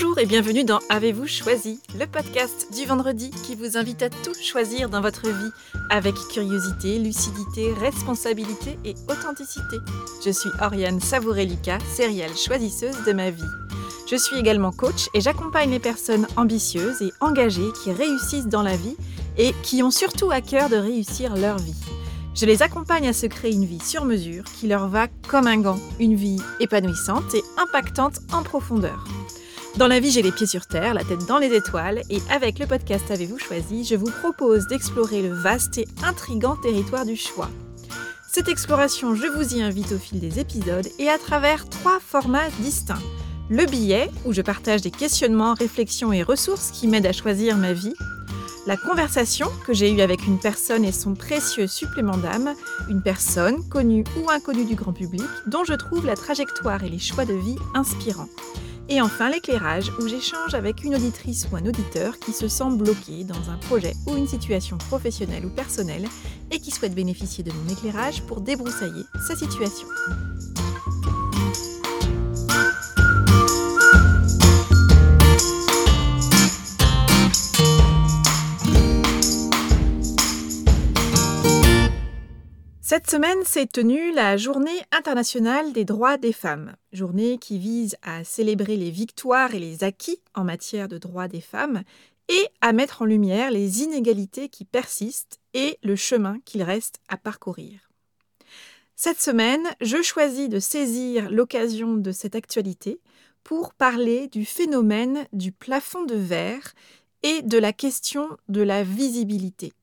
Bonjour et bienvenue dans Avez-vous choisi, le podcast du vendredi qui vous invite à tout choisir dans votre vie avec curiosité, lucidité, responsabilité et authenticité. Je suis Oriane Savourelica, céréale choisisseuse de ma vie. Je suis également coach et j'accompagne les personnes ambitieuses et engagées qui réussissent dans la vie et qui ont surtout à cœur de réussir leur vie. Je les accompagne à se créer une vie sur mesure qui leur va comme un gant, une vie épanouissante et impactante en profondeur. Dans la vie, j'ai les pieds sur terre, la tête dans les étoiles, et avec le podcast Avez-vous choisi, je vous propose d'explorer le vaste et intrigant territoire du choix. Cette exploration, je vous y invite au fil des épisodes et à travers trois formats distincts. Le billet, où je partage des questionnements, réflexions et ressources qui m'aident à choisir ma vie la conversation que j'ai eue avec une personne et son précieux supplément d'âme, une personne, connue ou inconnue du grand public, dont je trouve la trajectoire et les choix de vie inspirants. Et enfin l'éclairage, où j'échange avec une auditrice ou un auditeur qui se sent bloqué dans un projet ou une situation professionnelle ou personnelle et qui souhaite bénéficier de mon éclairage pour débroussailler sa situation. Cette semaine s'est tenue la Journée internationale des droits des femmes, journée qui vise à célébrer les victoires et les acquis en matière de droits des femmes et à mettre en lumière les inégalités qui persistent et le chemin qu'il reste à parcourir. Cette semaine, je choisis de saisir l'occasion de cette actualité pour parler du phénomène du plafond de verre et de la question de la visibilité.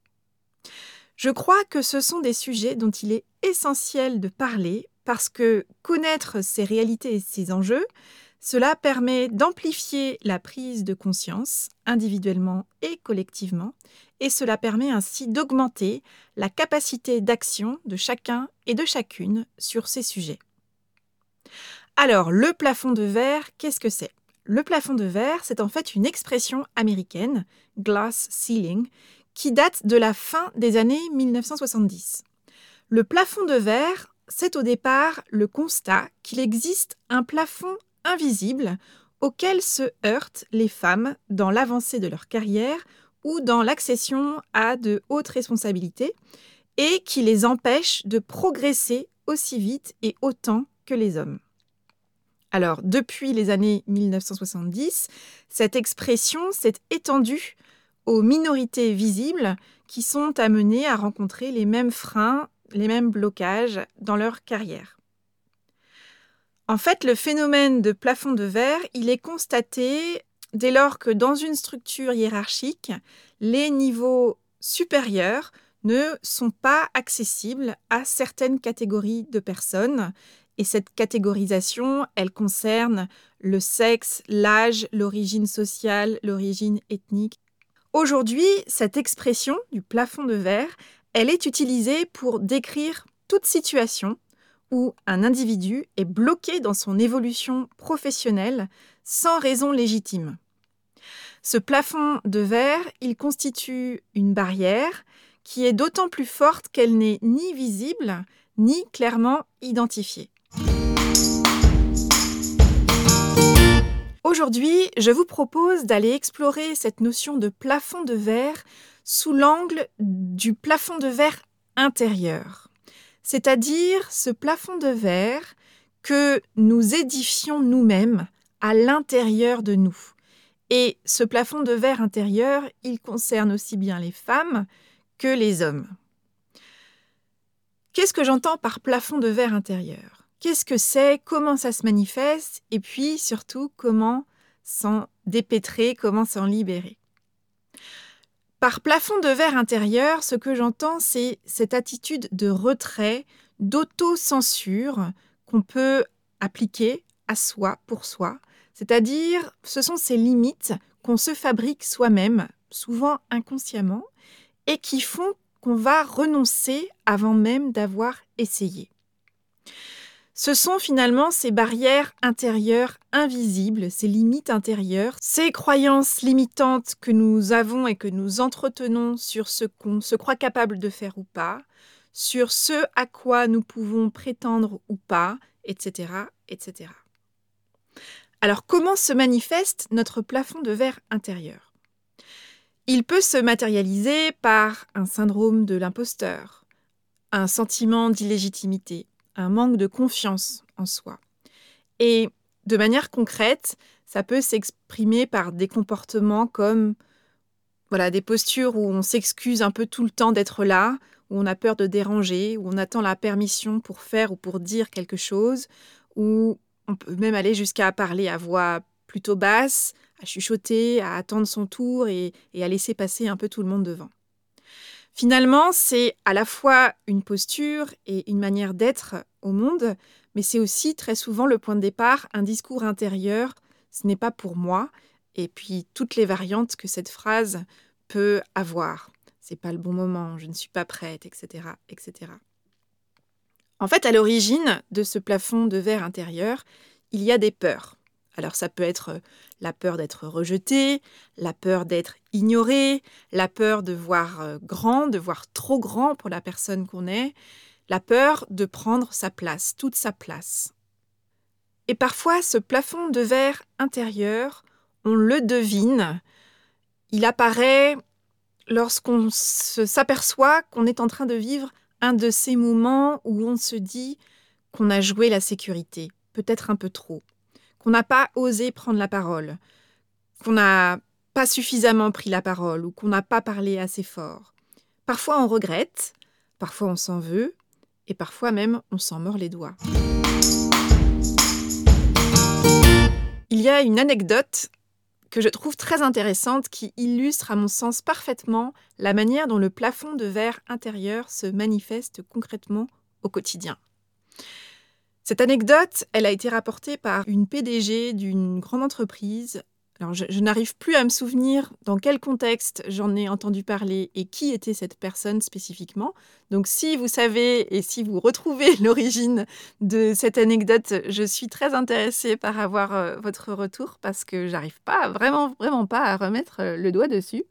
Je crois que ce sont des sujets dont il est essentiel de parler parce que connaître ces réalités et ces enjeux, cela permet d'amplifier la prise de conscience individuellement et collectivement, et cela permet ainsi d'augmenter la capacité d'action de chacun et de chacune sur ces sujets. Alors, le plafond de verre, qu'est-ce que c'est? Le plafond de verre, c'est en fait une expression américaine, glass ceiling, qui date de la fin des années 1970. Le plafond de verre, c'est au départ le constat qu'il existe un plafond invisible auquel se heurtent les femmes dans l'avancée de leur carrière ou dans l'accession à de hautes responsabilités et qui les empêche de progresser aussi vite et autant que les hommes. Alors, depuis les années 1970, cette expression s'est étendue aux minorités visibles qui sont amenées à rencontrer les mêmes freins, les mêmes blocages dans leur carrière. En fait, le phénomène de plafond de verre, il est constaté dès lors que dans une structure hiérarchique, les niveaux supérieurs ne sont pas accessibles à certaines catégories de personnes. Et cette catégorisation, elle concerne le sexe, l'âge, l'origine sociale, l'origine ethnique, Aujourd'hui, cette expression du plafond de verre, elle est utilisée pour décrire toute situation où un individu est bloqué dans son évolution professionnelle sans raison légitime. Ce plafond de verre, il constitue une barrière qui est d'autant plus forte qu'elle n'est ni visible ni clairement identifiée. Aujourd'hui, je vous propose d'aller explorer cette notion de plafond de verre sous l'angle du plafond de verre intérieur, c'est-à-dire ce plafond de verre que nous édifions nous-mêmes à l'intérieur de nous. Et ce plafond de verre intérieur, il concerne aussi bien les femmes que les hommes. Qu'est-ce que j'entends par plafond de verre intérieur? Qu'est-ce que c'est Comment ça se manifeste Et puis surtout, comment s'en dépêtrer Comment s'en libérer Par plafond de verre intérieur, ce que j'entends, c'est cette attitude de retrait, d'auto-censure qu'on peut appliquer à soi pour soi. C'est-à-dire, ce sont ces limites qu'on se fabrique soi-même, souvent inconsciemment, et qui font qu'on va renoncer avant même d'avoir essayé. Ce sont finalement ces barrières intérieures invisibles, ces limites intérieures, ces croyances limitantes que nous avons et que nous entretenons sur ce qu'on se croit capable de faire ou pas, sur ce à quoi nous pouvons prétendre ou pas, etc., etc. Alors comment se manifeste notre plafond de verre intérieur? Il peut se matérialiser par un syndrome de l'imposteur, un sentiment d'illégitimité, un manque de confiance en soi. Et de manière concrète, ça peut s'exprimer par des comportements comme voilà, des postures où on s'excuse un peu tout le temps d'être là, où on a peur de déranger, où on attend la permission pour faire ou pour dire quelque chose, où on peut même aller jusqu'à parler à voix plutôt basse, à chuchoter, à attendre son tour et, et à laisser passer un peu tout le monde devant. Finalement, c'est à la fois une posture et une manière d'être au monde, mais c'est aussi très souvent le point de départ, un discours intérieur, ce n'est pas pour moi, et puis toutes les variantes que cette phrase peut avoir. C'est pas le bon moment, je ne suis pas prête, etc., etc. En fait, à l'origine de ce plafond de verre intérieur, il y a des peurs. Alors ça peut être la peur d'être rejeté, la peur d'être ignoré, la peur de voir euh, grand, de voir trop grand pour la personne qu'on est, la peur de prendre sa place, toute sa place. Et parfois, ce plafond de verre intérieur, on le devine, il apparaît lorsqu'on s'aperçoit qu'on est en train de vivre un de ces moments où on se dit qu'on a joué la sécurité, peut-être un peu trop, qu'on n'a pas osé prendre la parole, qu'on n'a pas suffisamment pris la parole ou qu'on n'a pas parlé assez fort. Parfois on regrette, parfois on s'en veut, et parfois même on s'en mord les doigts. Il y a une anecdote que je trouve très intéressante qui illustre à mon sens parfaitement la manière dont le plafond de verre intérieur se manifeste concrètement au quotidien. Cette anecdote, elle a été rapportée par une PDG d'une grande entreprise alors, je, n'arrive plus à me souvenir dans quel contexte j'en ai entendu parler et qui était cette personne spécifiquement. Donc, si vous savez et si vous retrouvez l'origine de cette anecdote, je suis très intéressée par avoir euh, votre retour parce que j'arrive pas, vraiment, vraiment pas à remettre euh, le doigt dessus.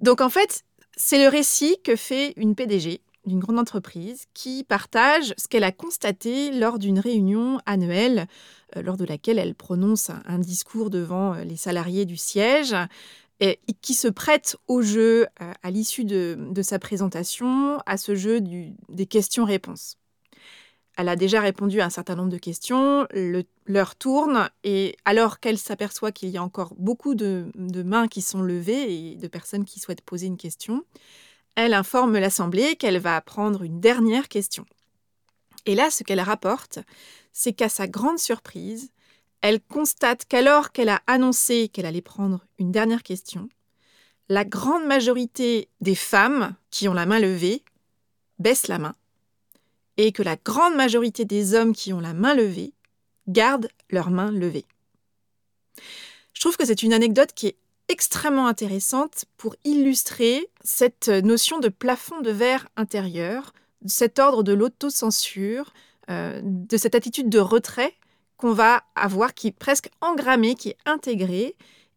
Donc, en fait, c'est le récit que fait une PDG d'une grande entreprise qui partage ce qu'elle a constaté lors d'une réunion annuelle euh, lors de laquelle elle prononce un, discours devant euh, les salariés du siège et qui se prête au jeu euh, à l'issue de, sa présentation, à ce jeu des questions-réponses. Elle a déjà répondu à un certain nombre de questions, l'heure tourne, et alors qu'elle s'aperçoit qu'il y a encore beaucoup de, de, mains qui sont levées et de personnes qui souhaitent poser une question, elle informe l'Assemblée qu'elle va prendre une dernière question. Et là, ce qu'elle rapporte, c'est qu'à sa grande surprise, elle constate qu'alors qu'elle a annoncé qu'elle allait prendre une dernière question, la grande majorité des femmes qui ont la main levée baissent la main et que la grande majorité des hommes qui ont la main levée gardent leur main levée. Je trouve que c'est une anecdote qui est extrêmement intéressante pour illustrer cette notion de plafond de verre intérieur, cet ordre de l'autocensure, euh, de cette attitude de retrait qu'on va avoir, qui est presque engrammée, qui est intégrée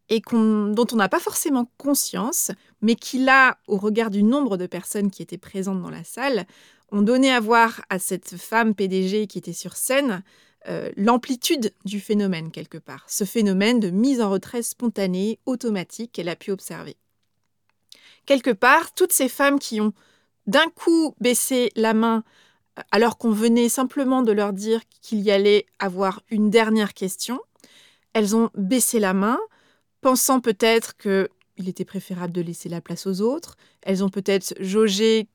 et dont on n'a pas forcément conscience, mais qui là, au regard du nombre de personnes qui étaient présentes dans la salle, ont donné à voir à cette femme PDG qui était sur scène euh, l'amplitude du phénomène quelque part, ce phénomène de mise en retrait spontanée, automatique qu'elle a pu observer. Quelque part, toutes ces femmes qui ont d'un coup baissé la main alors qu'on venait simplement de leur dire qu'il y allait avoir une dernière question, elles ont baissé la main, pensant peut-être qu'il était préférable de laisser la place aux autres. Elles ont peut-être jaugé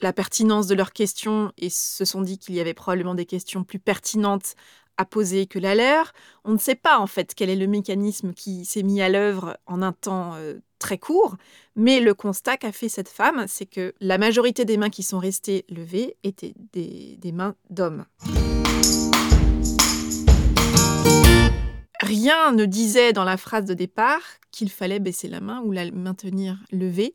la pertinence de leurs questions et se sont dit qu'il y avait probablement des questions plus pertinentes à poser que la leur. On ne sait pas en fait quel est le mécanisme qui s'est mis à l'œuvre en un temps euh, très court, mais le constat qu'a fait cette femme, c'est que la majorité des mains qui sont restées levées étaient des, des mains d'hommes. Rien ne disait dans la phrase de départ qu'il fallait baisser la main ou la maintenir levée.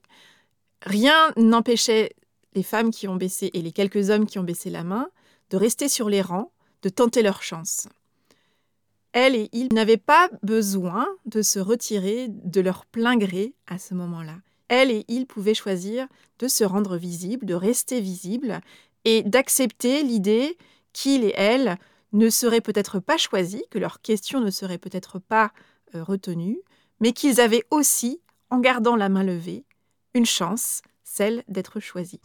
Rien n'empêchait les femmes qui ont baissé et les quelques hommes qui ont baissé la main de rester sur les rangs, de tenter leur chance. Elle et il n'avaient pas besoin de se retirer de leur plein gré à ce moment-là. Elle et il pouvaient choisir de se rendre visibles, de rester visibles et d'accepter l'idée qu'ils et elles ne seraient peut-être pas choisis, que leurs questions ne seraient peut-être pas euh, retenues, mais qu'ils avaient aussi, en gardant la main levée, une chance, celle d'être choisis.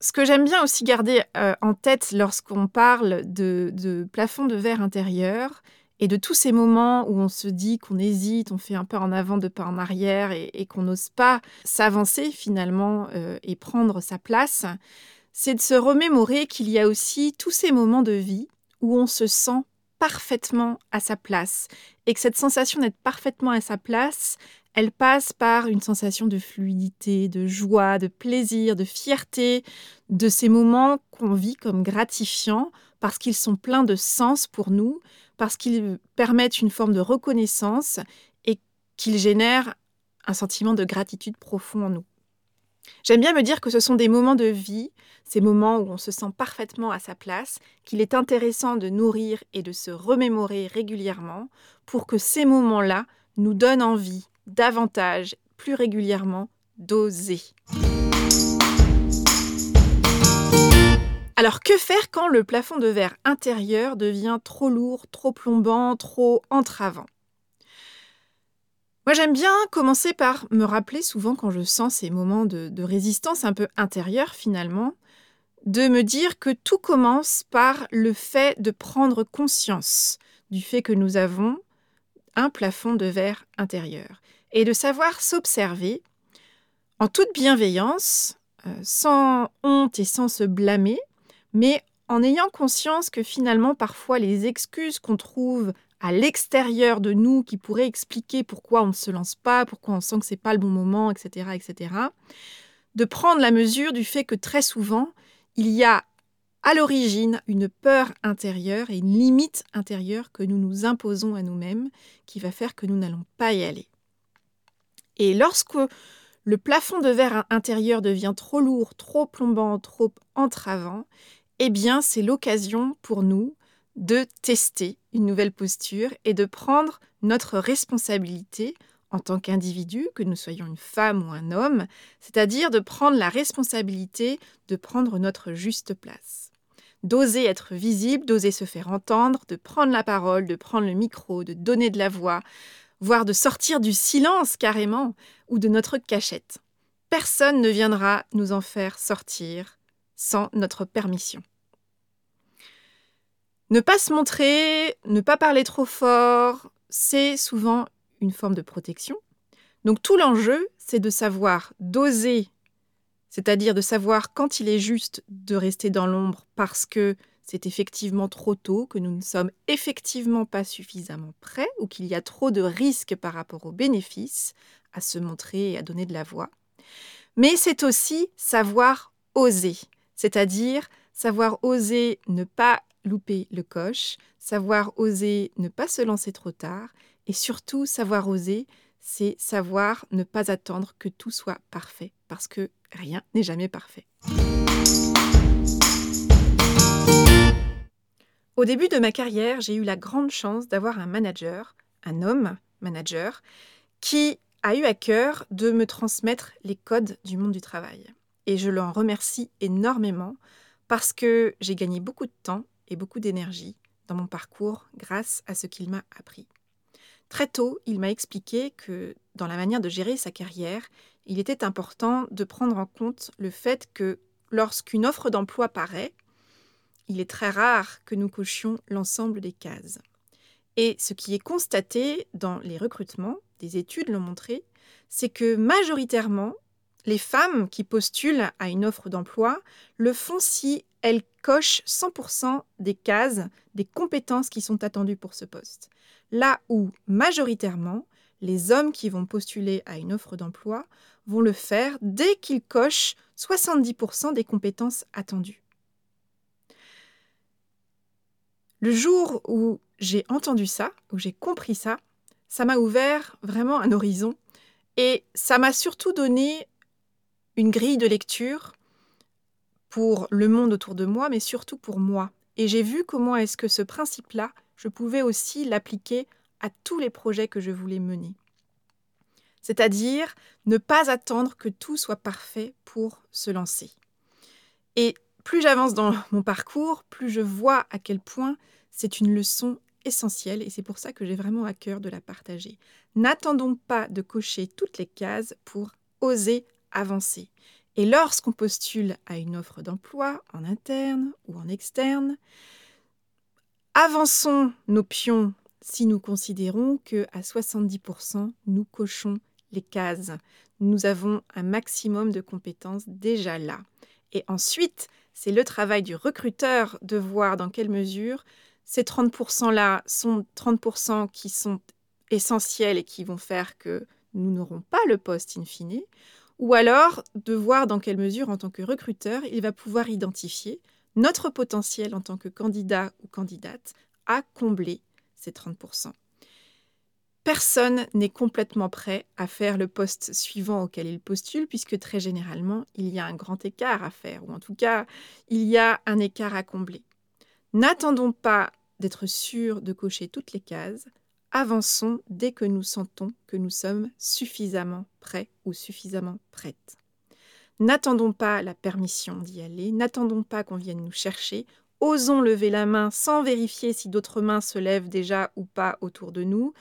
Ce que j'aime bien aussi garder euh, en tête lorsqu'on parle de, de plafond de verre intérieur, et de tous ces moments où on se dit qu'on hésite, on fait un pas en avant, deux pas en arrière et, qu'on n'ose pas s'avancer finalement euh, et prendre sa place, c'est de se remémorer qu'il y a aussi tous ces moments de vie où on se sent parfaitement à sa place et que cette sensation d'être parfaitement à sa place, elle passe par une sensation de fluidité, de joie, de plaisir, de fierté, de ces moments qu'on vit comme gratifiants parce qu'ils sont pleins de sens pour nous, parce qu'ils permettent une forme de reconnaissance et qu'ils génèrent un sentiment de gratitude profond en nous. J'aime bien me dire que ce sont des moments de vie, ces moments où on se sent parfaitement à sa place, qu'il est intéressant de nourrir et de se remémorer régulièrement pour que ces moments-là nous donnent envie davantage, plus régulièrement, d'oser. Alors que faire quand le plafond de verre intérieur devient trop lourd, trop plombant, trop entravant? Moi j'aime bien commencer par me rappeler souvent quand je sens ces moments de, résistance un peu intérieure finalement, de me dire que tout commence par le fait de prendre conscience du fait que nous avons un plafond de verre intérieur et de savoir s'observer en toute bienveillance, euh, sans honte et sans se blâmer, mais en ayant conscience que finalement parfois les excuses qu'on trouve à l'extérieur de nous qui pourraient expliquer pourquoi on ne se lance pas, pourquoi on sent que c'est pas le bon moment, etc., etc., de prendre la mesure du fait que très souvent il y a à l'origine une peur intérieure et une limite intérieure que nous nous imposons à nous-mêmes qui va faire que nous n'allons pas y aller. Et lorsque le plafond de verre intérieur devient trop lourd, trop plombant, trop entravant, eh bien, c'est l'occasion pour nous de tester une nouvelle posture et de prendre notre responsabilité en tant qu'individu, que nous soyons une femme ou un homme, c'est-à-dire de prendre la responsabilité de prendre notre juste place. D'oser être visible, d'oser se faire entendre, de prendre la parole, de prendre le micro, de donner de la voix, voire de sortir du silence carrément, ou de notre cachette. Personne ne viendra nous en faire sortir sans notre permission. Ne pas se montrer, ne pas parler trop fort, c'est souvent une forme de protection. Donc tout l'enjeu, c'est de savoir doser, c'est-à-dire de savoir quand il est juste de rester dans l'ombre parce que c'est effectivement trop tôt, que nous ne sommes effectivement pas suffisamment prêts ou qu'il y a trop de risques par rapport aux bénéfices à se montrer et à donner de la voix. Mais c'est aussi savoir oser, c'est-à-dire savoir oser ne pas louper le coche, savoir oser ne pas se lancer trop tard, et surtout savoir oser, c'est savoir ne pas attendre que tout soit parfait, parce que rien n'est jamais parfait. Au début de ma carrière, j'ai eu la grande chance d'avoir un manager, un homme manager, qui a eu à cœur de me transmettre les codes du monde du travail. Et je l'en remercie énormément parce que j'ai gagné beaucoup de temps et beaucoup d'énergie dans mon parcours grâce à ce qu'il m'a appris. Très tôt, il m'a expliqué que dans la manière de gérer sa carrière, il était important de prendre en compte le fait que lorsqu'une offre d'emploi paraît, il est très rare que nous cochions l'ensemble des cases. Et ce qui est constaté dans les recrutements, des études l'ont montré, c'est que majoritairement, les femmes qui postulent à une offre d'emploi le font si elles cochent 100% des cases, des compétences qui sont attendues pour ce poste. Là où, majoritairement, les hommes qui vont postuler à une offre d'emploi vont le faire dès qu'ils cochent 70% des compétences attendues. Le jour où j'ai entendu ça, où j'ai compris ça, ça m'a ouvert vraiment un horizon et ça m'a surtout donné une grille de lecture pour le monde autour de moi, mais surtout pour moi. Et j'ai vu comment est-ce que ce principe-là, je pouvais aussi l'appliquer à tous les projets que je voulais mener. C'est-à-dire ne pas attendre que tout soit parfait pour se lancer. Et plus j'avance dans mon parcours, plus je vois à quel point c'est une leçon essentielle et c'est pour ça que j'ai vraiment à cœur de la partager. N'attendons pas de cocher toutes les cases pour oser avancer. Et lorsqu'on postule à une offre d'emploi en interne ou en externe, avançons nos pions si nous considérons que à 70% nous cochons les cases. Nous avons un maximum de compétences déjà là. Et ensuite, c'est le travail du recruteur de voir dans quelle mesure ces 30%-là sont 30% qui sont essentiels et qui vont faire que nous n'aurons pas le poste in fine, ou alors de voir dans quelle mesure, en tant que recruteur, il va pouvoir identifier notre potentiel en tant que candidat ou candidate à combler ces 30%. Personne n'est complètement prêt à faire le poste suivant auquel il postule, puisque très généralement, il y a un grand écart à faire, ou en tout cas, il y a un écart à combler. N'attendons pas d'être sûr de cocher toutes les cases, avançons dès que nous sentons que nous sommes suffisamment prêts ou suffisamment prêtes. N'attendons pas la permission d'y aller, n'attendons pas qu'on vienne nous chercher, osons lever la main sans vérifier si d'autres mains se lèvent déjà ou pas autour de nous,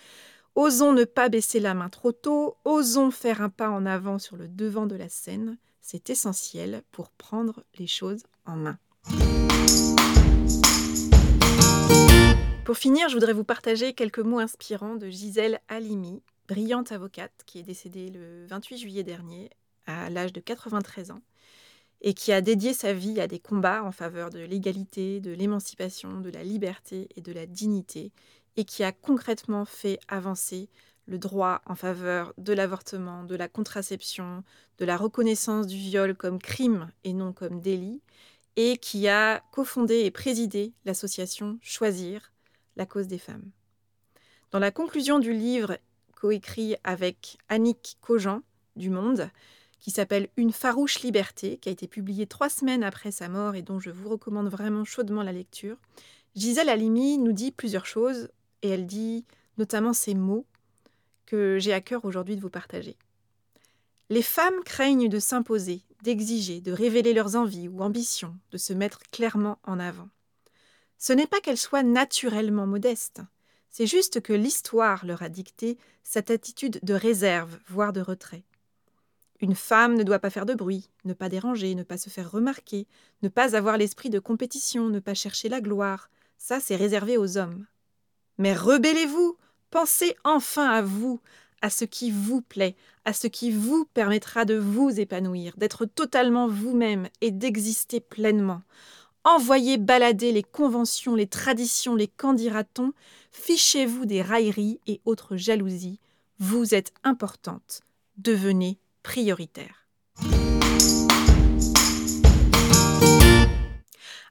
osons ne pas baisser la main trop tôt, osons faire un pas en avant sur le devant de la scène, c'est essentiel pour prendre les choses en main. Pour finir, je voudrais vous partager quelques mots inspirants de Gisèle Halimi, brillante avocate qui est décédée le 28 juillet dernier à l'âge de 93 ans et qui a dédié sa vie à des combats en faveur de l'égalité, de l'émancipation, de la liberté et de la dignité et qui a concrètement fait avancer le droit en faveur de l'avortement, de la contraception, de la reconnaissance du viol comme crime et non comme délit, et qui a cofondé et présidé l'association Choisir, la cause des femmes. Dans la conclusion du livre coécrit avec Annick Cogent du Monde, qui s'appelle Une farouche liberté, qui a été publié trois semaines après sa mort et dont je vous recommande vraiment chaudement la lecture, Gisèle Halimi nous dit plusieurs choses et elle dit notamment ces mots que j'ai à cœur aujourd'hui de vous partager. Les femmes craignent de s'imposer, d'exiger, de révéler leurs envies ou ambitions, de se mettre clairement en avant. Ce n'est pas qu'elles soient naturellement modestes, c'est juste que l'histoire leur a dicté cette attitude de réserve, voire de retrait. Une femme ne doit pas faire de bruit, ne pas déranger, ne pas se faire remarquer, ne pas avoir l'esprit de compétition, ne pas chercher la gloire. Ça, c'est réservé aux hommes. Mais rebellez-vous, pensez enfin à vous, à ce qui vous plaît, à ce qui vous permettra de vous épanouir, d'être totalement vous-même et d'exister pleinement. Envoyez balader les conventions, les traditions, les candidatons, fichez-vous des railleries et autres jalousies. Vous êtes importante. Devenez prioritaire.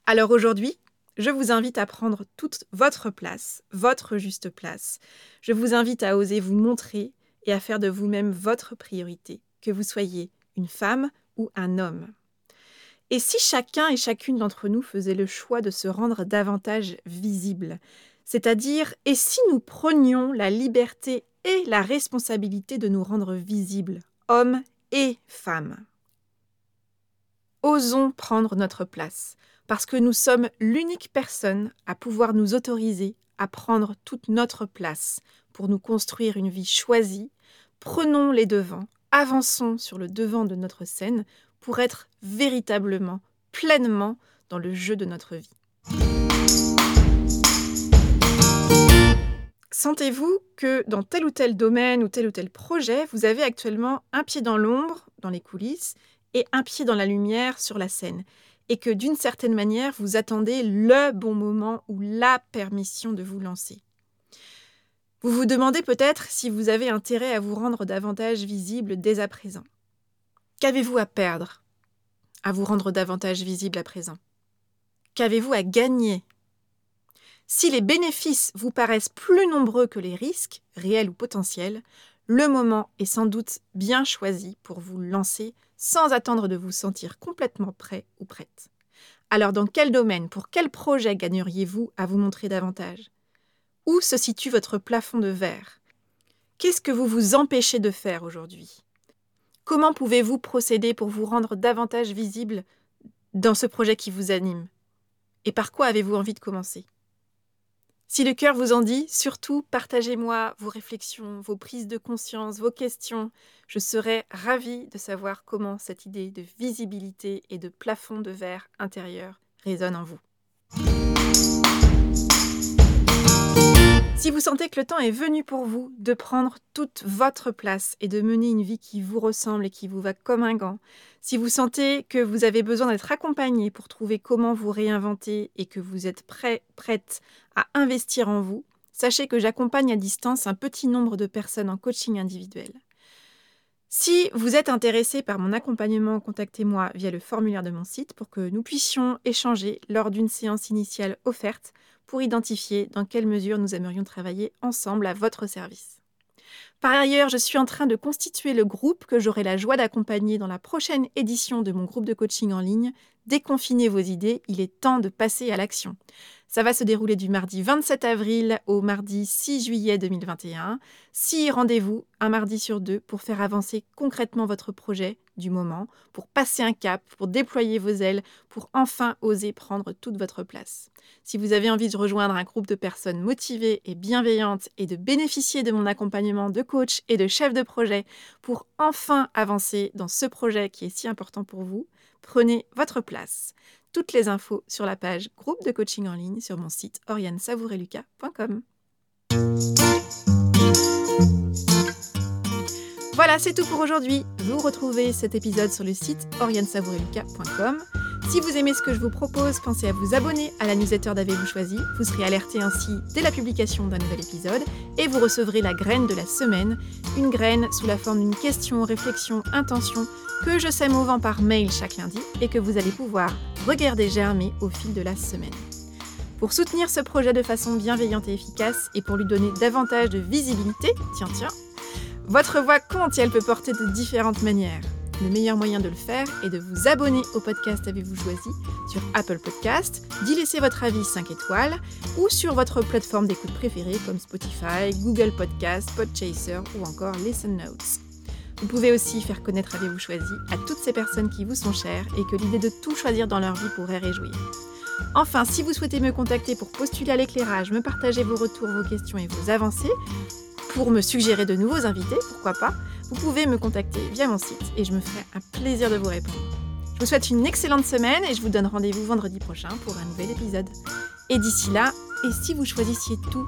Alors aujourd'hui, je vous invite à prendre toute votre place, votre juste place. Je vous invite à oser vous montrer et à faire de vous-même votre priorité, que vous soyez une femme ou un homme. Et si chacun et chacune d'entre nous faisait le choix de se rendre davantage visible, c'est-à-dire, et si nous prenions la liberté et la responsabilité de nous rendre visibles, hommes et femmes? Osons prendre notre place, parce que nous sommes l'unique personne à pouvoir nous autoriser à prendre toute notre place pour nous construire une vie choisie. Prenons les devants, avançons sur le devant de notre scène pour être véritablement, pleinement dans le jeu de notre vie. Sentez-vous que dans tel ou tel domaine ou tel ou tel projet, vous avez actuellement un pied dans l'ombre, dans les coulisses, et un pied dans la lumière sur la scène, et que d'une certaine manière, vous attendez le bon moment ou la permission de vous lancer. Vous vous demandez peut-être si vous avez intérêt à vous rendre davantage visible dès à présent. Qu'avez-vous à perdre à vous rendre davantage visible à présent? Qu'avez-vous à gagner? Si les bénéfices vous paraissent plus nombreux que les risques, réels ou potentiels, le moment est sans doute bien choisi pour vous lancer sans attendre de vous sentir complètement prêt ou prête. Alors dans quel domaine, pour quel projet gagneriez-vous à vous montrer davantage? Où se situe votre plafond de verre? Qu'est-ce que vous vous empêchez de faire aujourd'hui? Comment pouvez-vous procéder pour vous rendre davantage visible dans ce projet qui vous anime? Et par quoi avez-vous envie de commencer? Si le cœur vous en dit, surtout partagez-moi vos réflexions, vos prises de conscience, vos questions. Je serais ravie de savoir comment cette idée de visibilité et de plafond de verre intérieur résonne en vous. Si vous sentez que le temps est venu pour vous de prendre toute votre place et de mener une vie qui vous ressemble et qui vous va comme un gant, si vous sentez que vous avez besoin d'être accompagné pour trouver comment vous réinventer et que vous êtes prêt, prête à investir en vous, sachez que j'accompagne à distance un petit nombre de personnes en coaching individuel. Si vous êtes intéressé par mon accompagnement, contactez-moi via le formulaire de mon site pour que nous puissions échanger lors d'une séance initiale offerte pour identifier dans quelle mesure nous aimerions travailler ensemble à votre service. Par ailleurs, je suis en train de constituer le groupe que j'aurai la joie d'accompagner dans la prochaine édition de mon groupe de coaching en ligne. Déconfinez vos idées, il est temps de passer à l'action. Ça va se dérouler du mardi 27 avril au mardi 6 juillet 2021. Six rendez-vous, un mardi sur deux, pour faire avancer concrètement votre projet du moment, pour passer un cap, pour déployer vos ailes, pour enfin oser prendre toute votre place. Si vous avez envie de rejoindre un groupe de personnes motivées et bienveillantes et de bénéficier de mon accompagnement de coach et de chef de projet pour enfin avancer dans ce projet qui est si important pour vous, prenez votre place toutes les infos sur la page groupe de coaching en ligne sur mon site oriansavoureluca.com. Voilà, c'est tout pour aujourd'hui. Vous retrouvez cet épisode sur le site oriansavoureluca.com. Si vous aimez ce que je vous propose, pensez à vous abonner à la newsletter d'Avez-vous choisi. Vous serez alerté ainsi dès la publication d'un nouvel épisode et vous recevrez la graine de la semaine, une graine sous la forme d'une question, réflexion, intention que je sème au vent par mail chaque lundi et que vous allez pouvoir regarder germer au fil de la semaine. Pour soutenir ce projet de façon bienveillante et efficace et pour lui donner davantage de visibilité, tiens tiens, votre voix compte et elle peut porter de différentes manières. Le meilleur moyen de le faire est de vous abonner au podcast Avez-vous choisi sur Apple Podcast, d'y laisser votre avis 5 étoiles ou sur votre plateforme d'écoute préférée comme Spotify, Google Podcast, Podchaser ou encore Listen Notes. Vous pouvez aussi faire connaître Avez-vous choisi à toutes ces personnes qui vous sont chères et que l'idée de tout choisir dans leur vie pourrait réjouir. Enfin, si vous souhaitez me contacter pour postuler à l'éclairage, me partager vos retours, vos questions et vos avancées, pour me suggérer de nouveaux invités, pourquoi pas, vous pouvez me contacter via mon site et je me ferai un plaisir de vous répondre. Je vous souhaite une excellente semaine et je vous donne rendez-vous vendredi prochain pour un nouvel épisode. Et d'ici là, et si vous choisissiez tout?